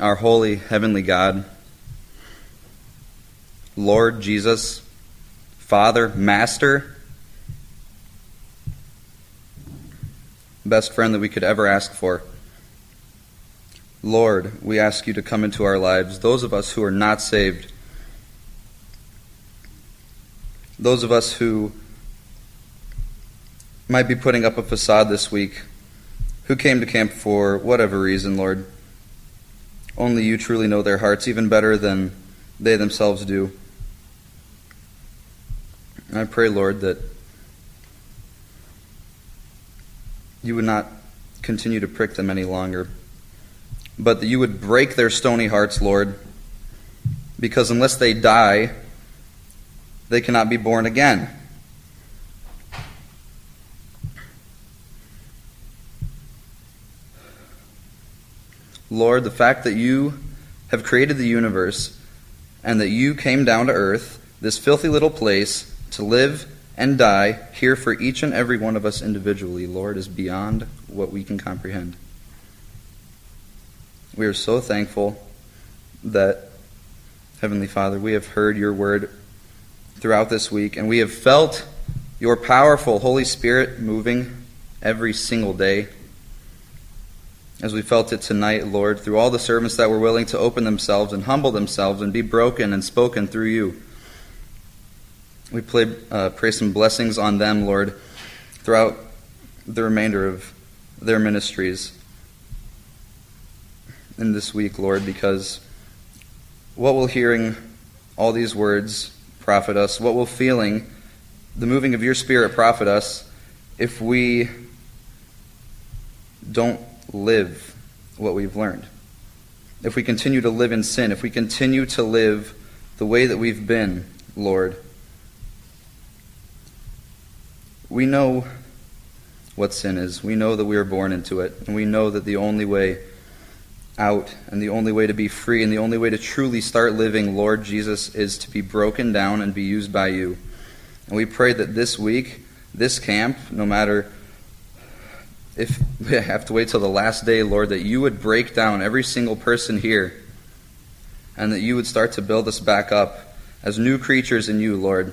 our holy heavenly God, Lord Jesus, Father, Master, best friend that we could ever ask for. Lord, we ask you to come into our lives, those of us who are not saved, those of us who might be putting up a facade this week, who came to camp for whatever reason, Lord. Only you truly know their hearts even better than they themselves do. I pray, Lord, that you would not continue to prick them any longer, but that you would break their stony hearts, Lord, because unless they die, they cannot be born again. Lord, the fact that you have created the universe and that you came down to earth, this filthy little place, to live and die here for each and every one of us individually, Lord, is beyond what we can comprehend. We are so thankful that, Heavenly Father, we have heard your word throughout this week, and we have felt your powerful Holy Spirit moving every single day as we felt it tonight, Lord, through all the servants that were willing to open themselves and humble themselves and be broken and spoken through you. We pray, uh, pray some blessings on them, Lord, throughout the remainder of their ministries in this week, Lord, because what will hearing all these words profit us? What will feeling the moving of your Spirit profit us if we don't live what we've learned. If we continue to live in sin, if we continue to live the way that we've been, Lord, we know what sin is. We know that we are born into it. And we know that the only way out and the only way to be free and the only way to truly start living, Lord Jesus, is to be broken down and be used by you. And we pray that this week, this camp, no matter if we have to wait till the last day, Lord, that you would break down every single person here and that you would start to build us back up as new creatures in you, Lord.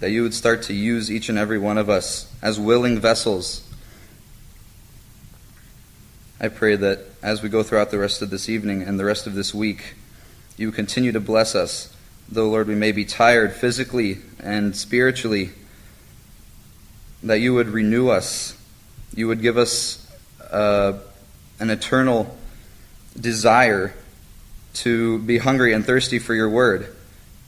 That you would start to use each and every one of us as willing vessels. I pray that as we go throughout the rest of this evening and the rest of this week, you continue to bless us. Though, Lord, we may be tired physically and spiritually that you would renew us. You would give us uh, an eternal desire to be hungry and thirsty for your word,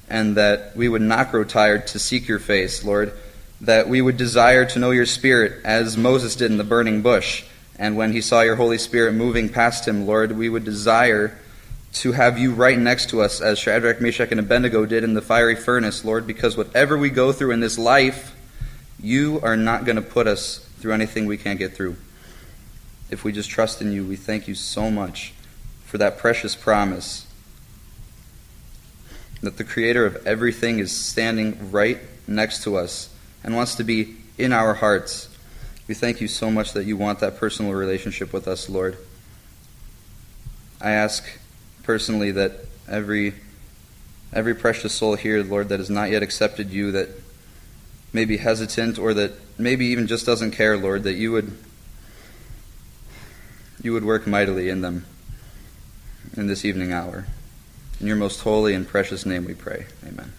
and that we would not grow tired to seek your face, Lord. That we would desire to know your spirit as Moses did in the burning bush. And when he saw your Holy Spirit moving past him, Lord, we would desire to have you right next to us as Shadrach, Meshach, and Abednego did in the fiery furnace, Lord, because whatever we go through in this life, you are not going to put us through anything we can't get through. If we just trust in you, we thank you so much for that precious promise that the Creator of everything is standing right next to us and wants to be in our hearts. We thank you so much that you want that personal relationship with us, Lord. I ask personally that every every precious soul here, Lord, that has not yet accepted you, that maybe hesitant or that maybe even just doesn't care, Lord, that you would you would work mightily in them in this evening hour. In your most holy and precious name we pray. Amen.